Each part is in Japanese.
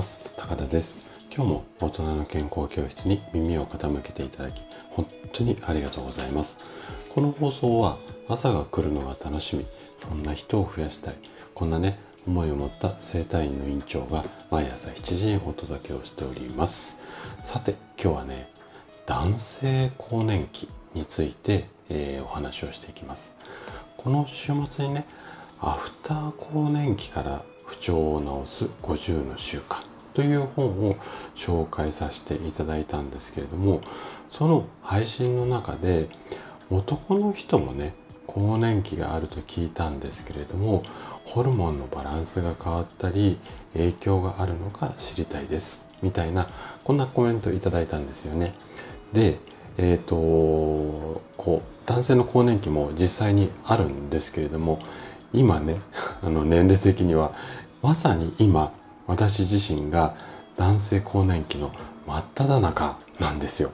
ます。高田です。今日も大人の健康教室に耳を傾けていただき本当にありがとうございます。この放送は朝が来るのが楽しみそんな人を増やしたいこんなね思いを持った生体院の院長が毎朝7時にお届けをしております。さて今日はね男性更年期について、えー、お話をしていきます。この週末にねアフター更年期から不調を治す50の習慣。という本を紹介させていただいたんですけれどもその配信の中で男の人もね更年期があると聞いたんですけれどもホルモンのバランスが変わったり影響があるのか知りたいですみたいなこんなコメントいただいたんですよね。でえっ、ー、とこう男性の更年期も実際にあるんですけれども今ね、あの年齢的には、まさに今、私自身が男性更年期の真っ只中なんですよ。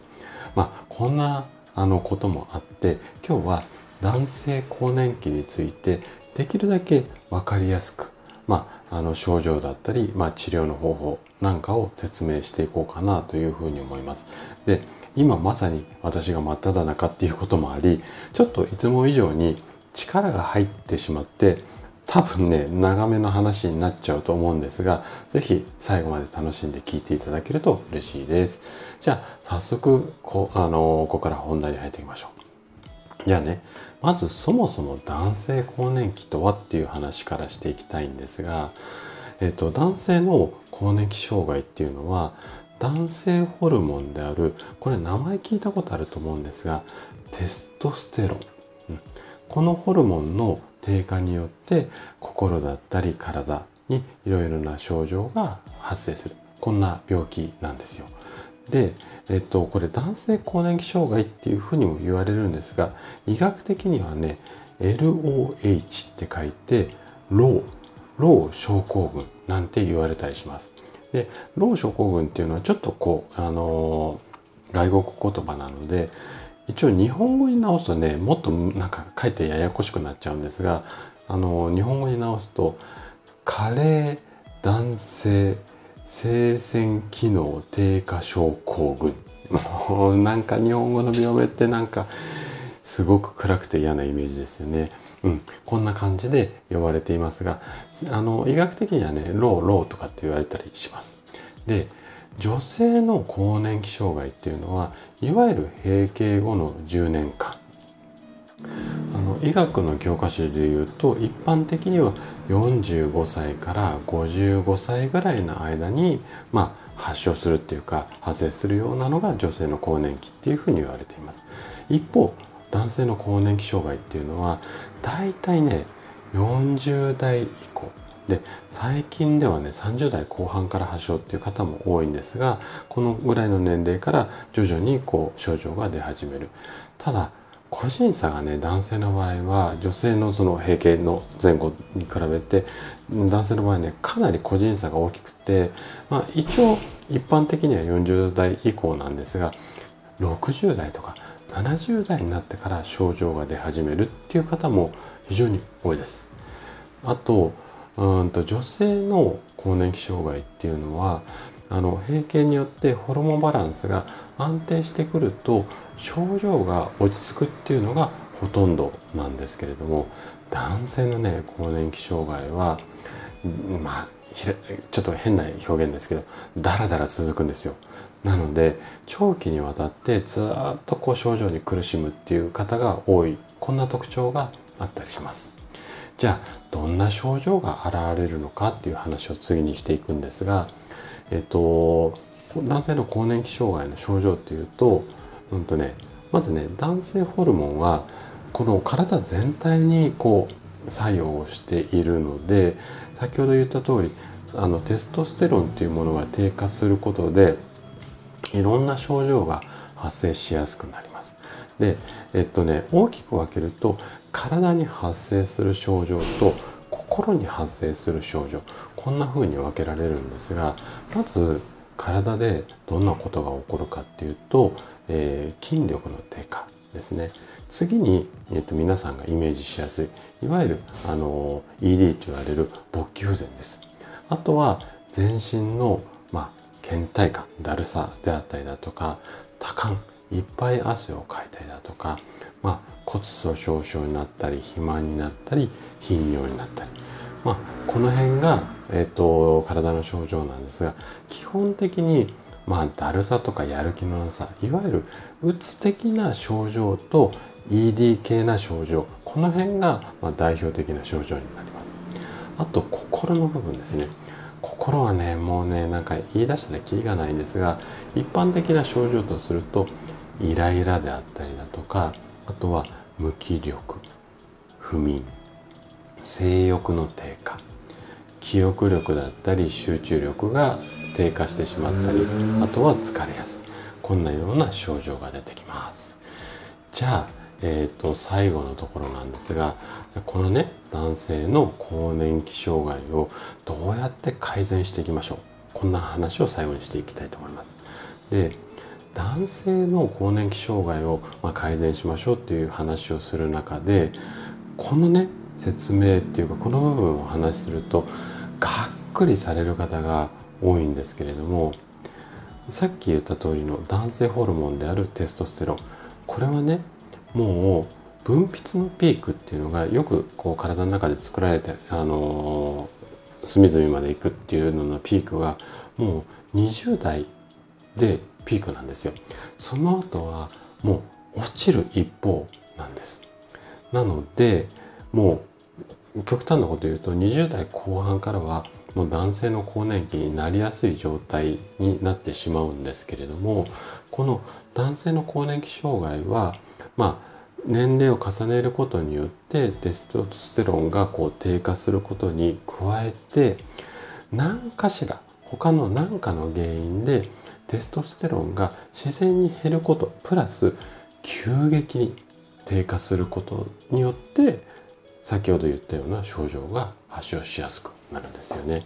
まあ、こんなあのこともあって、今日は男性更年期についてできるだけわかりやすく、まあ、あの症状だったり、まあ、治療の方法なんかを説明していこうかなというふうに思います。で、今まさに私が真っ只中っていうこともあり、ちょっといつも以上に力が入ってしまって多分ね長めの話になっちゃうと思うんですが是非最後まで楽しんで聞いていただけると嬉しいです。じゃあ早速こあのここから本題に入っていきましょう。じゃあねまずそもそも男性更年期とはっていう話からしていきたいんですがえっと男性の更年期障害っていうのは男性ホルモンであるこれ名前聞いたことあると思うんですがテストステロン、うん。このホルモンの低下によって心だったり体にいろいろな症状が発生するこんな病気なんですよ。で、えっと、これ男性更年期障害っていうふうにも言われるんですが医学的にはね LOH って書いてローロー症候群なんて言われたりします。でロー症候群っていうのはちょっとこうあのー、外国言葉なので一応日本語に直すとねもっとなんか書いてややこしくなっちゃうんですがあの日本語に直すと加齢男性性腺機能低下症候群もうなんか日本語の病名ってなんかすごく暗くて嫌なイメージですよね。うん、こんな感じで呼ばれていますがあの医学的にはねローローとかって言われたりします。で女性の更年期障害っていうのはいわゆる閉経後の10年間。あの医学の教科書でいうと一般的には45歳から55歳ぐらいの間に、まあ、発症するっていうか発生するようなのが女性の更年期っていうふうに言われています。一方男性の更年期障害っていうのは大体ね40代以降。で最近ではね30代後半から発症っていう方も多いんですがこのぐらいの年齢から徐々にこう症状が出始めるただ個人差がね男性の場合は女性のその閉経の前後に比べて男性の場合ねかなり個人差が大きくて、まあ、一応一般的には40代以降なんですが60代とか70代になってから症状が出始めるっていう方も非常に多いです。あとうんと女性の更年期障害っていうのはあの閉経によってホルモンバランスが安定してくると症状が落ち着くっていうのがほとんどなんですけれども男性のね更年期障害はまあちょっと変な表現ですけどダラダラ続くんですよ。なので長期にわたってずっとこう症状に苦しむっていう方が多いこんな特徴があったりします。じゃあどんな症状が現れるのかっていう話を次にしていくんですが、えっと、男性の更年期障害の症状っていうと,、うんとね、まずね男性ホルモンはこの体全体にこう作用をしているので先ほど言った通りあのテストステロンというものが低下することでいろんな症状が発生しやすくなります。で、えっとね、大きく分けると体に発生する症状と心に発生する症状こんな風に分けられるんですがまず体でどんなことが起こるかっていうと、えー、筋力の低下ですね。次に、えー、と皆さんがイメージしやすいいわゆるあの ED と言われる勃起不全です。あとは全身のま倦怠感だるさであったりだとか多感いっぱい汗をかいたりだとか、まあ、骨粗しょう症になったり肥満になったり頻尿になったり、まあ、この辺が、えーと、体の症状なんですが基本的にまあだるさとかやる気のなさいわゆるうつ的な症状と ED 系な症状この辺がま代表的な症状になります。あと心の部分ですね。心はねもうねなんか言い出したらキリがないんですが一般的な症状とするとイライラであったりだとかあとは無気力不眠性欲の低下記憶力だったり集中力が低下してしまったりあとは疲れやすい。こんなような症状が出てきます。じゃあえーと、最後のところなんですがこのね男性の更年期障害をどうやって改善していきましょうこんな話を最後にしていきたいと思います。で男性の更年期障害をま改善しましょうっていう話をする中でこのね説明っていうかこの部分を話しするとがっくりされる方が多いんですけれどもさっき言った通りの男性ホルモンであるテストステロンこれはねもう分泌のピークっていうのがよくこう体の中で作られて、あのー、隅々まで行くっていうののピークがもう20代でピークなんですよ。その後はもう落ちる一方なんです。なのでもう極端なこと言うと20代後半からはもう男性の更年期になりやすい状態になってしまうんですけれどもこの男性の更年期障害はまあ年齢を重ねることによってテストステロンがこう低下することに加えて何かしら他の何かの原因でテストステロンが自然に減ることプラス急激に低下することによって先ほど言ったような症状が発症しやすくなるんですよね。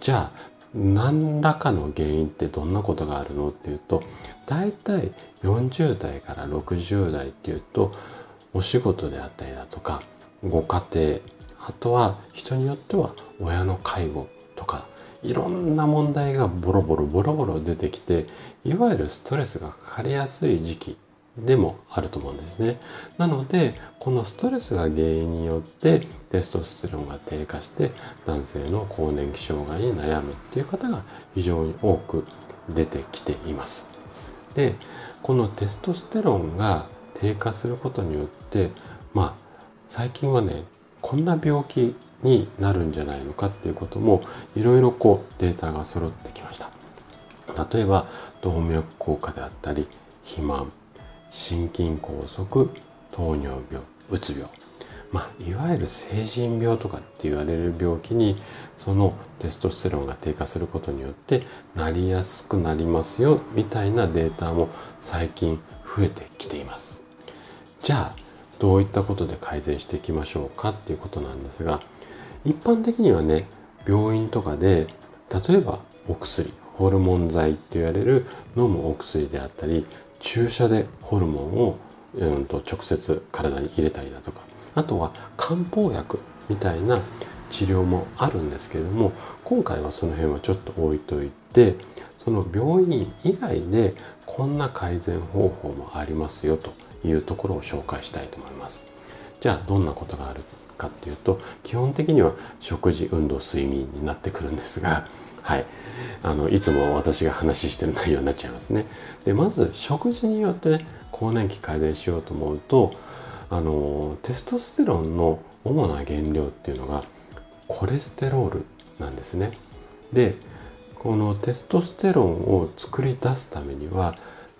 じゃあ何らかの原因ってどんなことがあるのっていうと大体40代から60代っていうとお仕事であったりだとかご家庭あとは人によっては親の介護とかいろんな問題がボロボロボロボロ出てきていわゆるストレスがかかりやすい時期でもあると思うんですね。なのでこのストレスが原因によってテストステロンが低下して男性の更年期障害に悩むっていう方が非常に多く出てきています。でこのテストステロンが低下することによってまあ最近はねこんな病気になるんじゃないのかっていうこともいろいろこうデータが揃ってきました例えば動脈硬化であったり肥満心筋梗塞糖尿病うつ病まあ、いわゆる成人病とかって言われる病気にそのテストステロンが低下することによってなりやすくなりますよみたいなデータも最近増えてきています。じゃあどういったことで改善していきましょうかっていうことなんですが一般的にはね病院とかで例えばお薬ホルモン剤って言われる飲むお薬であったり注射でホルモンを、うん、と直接体に入れたりだとかあとは漢方薬みたいな治療もあるんですけれども今回はその辺はちょっと置いといてその病院以外でこんな改善方法もありますよというところを紹介したいと思います。じゃあどんなことがあるかっていうと基本的には食事運動睡眠になってくるんですがはいあのいつも私が話してる内容になっちゃいますね。でまず食事によってね更年期改善しようと思うとあのテストステロンの主な原料っていうのがコレステロールなんですね。でこのテストステロンを作り出すためには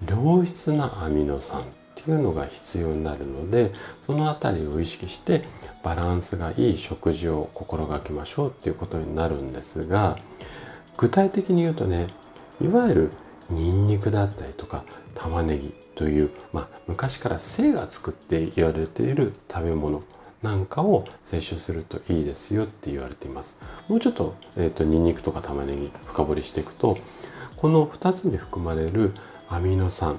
良質なアミノ酸っていうのが必要になるのでその辺りを意識してバランスがいい食事を心がけましょうっていうことになるんですが具体的に言うとねいわゆるニンニクだったりとか玉ねぎという、まあ、昔から性が作って言われている食べ物なんかを摂取するといいですよって言われています。もうちょっと,、えーと、ニンニクとか玉ねぎ深掘りしていくとこの2つに含まれるアミノ酸っ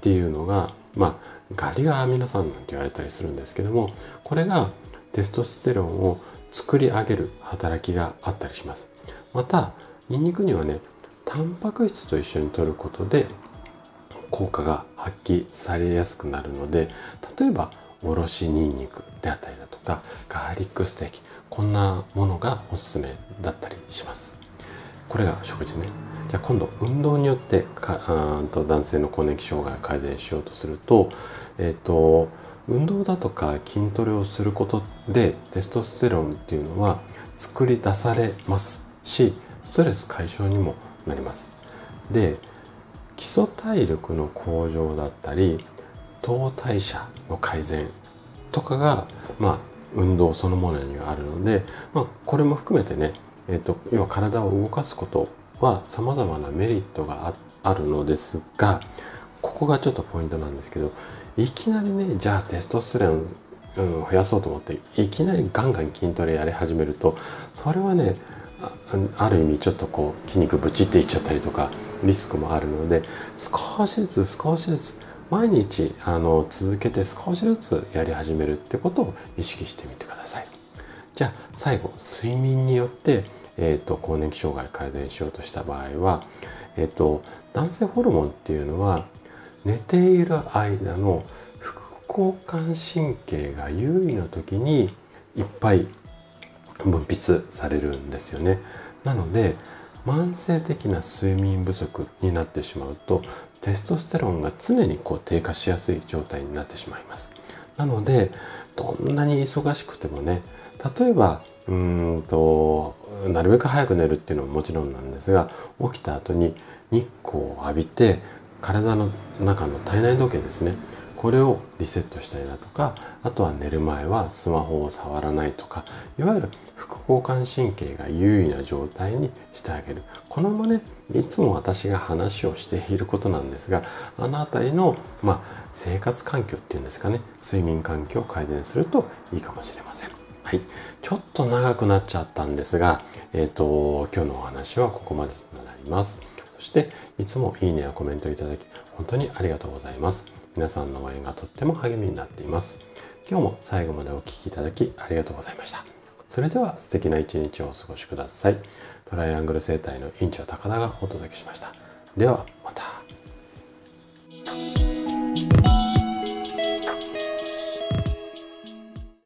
ていうのがまあガリがアミノ酸なんて言われたりするんですけどもこれがテストステロンを作り上げる働きがあったりします。またニンニクにはねタンパク質と一緒に摂ることで効果が発揮されやすくなるので例えばおろしにんにくであったりだとかガーリックステーキこんなものがおすすめだったりします。これが食事ね。じゃあ今度運動によってかあと男性の更年期障害を改善しようとするとえっ、ー、と運動だとか筋トレをすることでテストステロンっていうのは作り出されますしストレス解消にもなります。で基礎体力の向上だったり糖代謝の改善とかがまあ運動そのものにはあるので、まあ、これも含めてね、えっと、要は体を動かすことは様々なメリットがあるのですがここがちょっとポイントなんですけどいきなりねじゃあテストステロン、うん、増やそうと思っていきなりガンガン筋トレやり始めるとそれはねある意味ちょっとこう筋肉ぶちっていっちゃったりとかリスクもあるので少しずつ少しずつ毎日あの続けて少しずつやり始めるってことを意識してみてください。じゃあ最後睡眠によって、えーと、更年期障害改善しようとした場合は、えーと男性ホルモンっていうのは寝ている間の副交感神経が優位の時にいっぱい分泌されるんですよね。なので慢性的な睡眠不足になってしまうとテストステロンが常にこう低下しやすい状態になってしまいます。なのでどんなに忙しくてもね例えばうんとなるべく早く寝るっていうのももちろんなんですが起きた後に日光を浴びて体の中の体内時計ですねこれをリセットしたりだとかあとは寝る前はスマホを触らないとかいわゆる副交感神経が優位な状態にしてあげるこのもねいつも私が話をしていることなんですがあの辺りの、まあ、生活環境っていうんですかね睡眠環境を改善するといいかもしれません。はい。ちょっと長くなっちゃったんですが、えっ、ー、と、今日のお話はここまでとなります。そして、いつもいいねやコメントいただき、本当にありがとうございます。皆さんの応援がとっても励みになっています。今日も最後までお聴きいただきありがとうございました。それでは素敵な一日をお過ごしください。トライアングル生態の院長高田がお届けしました。ではまた。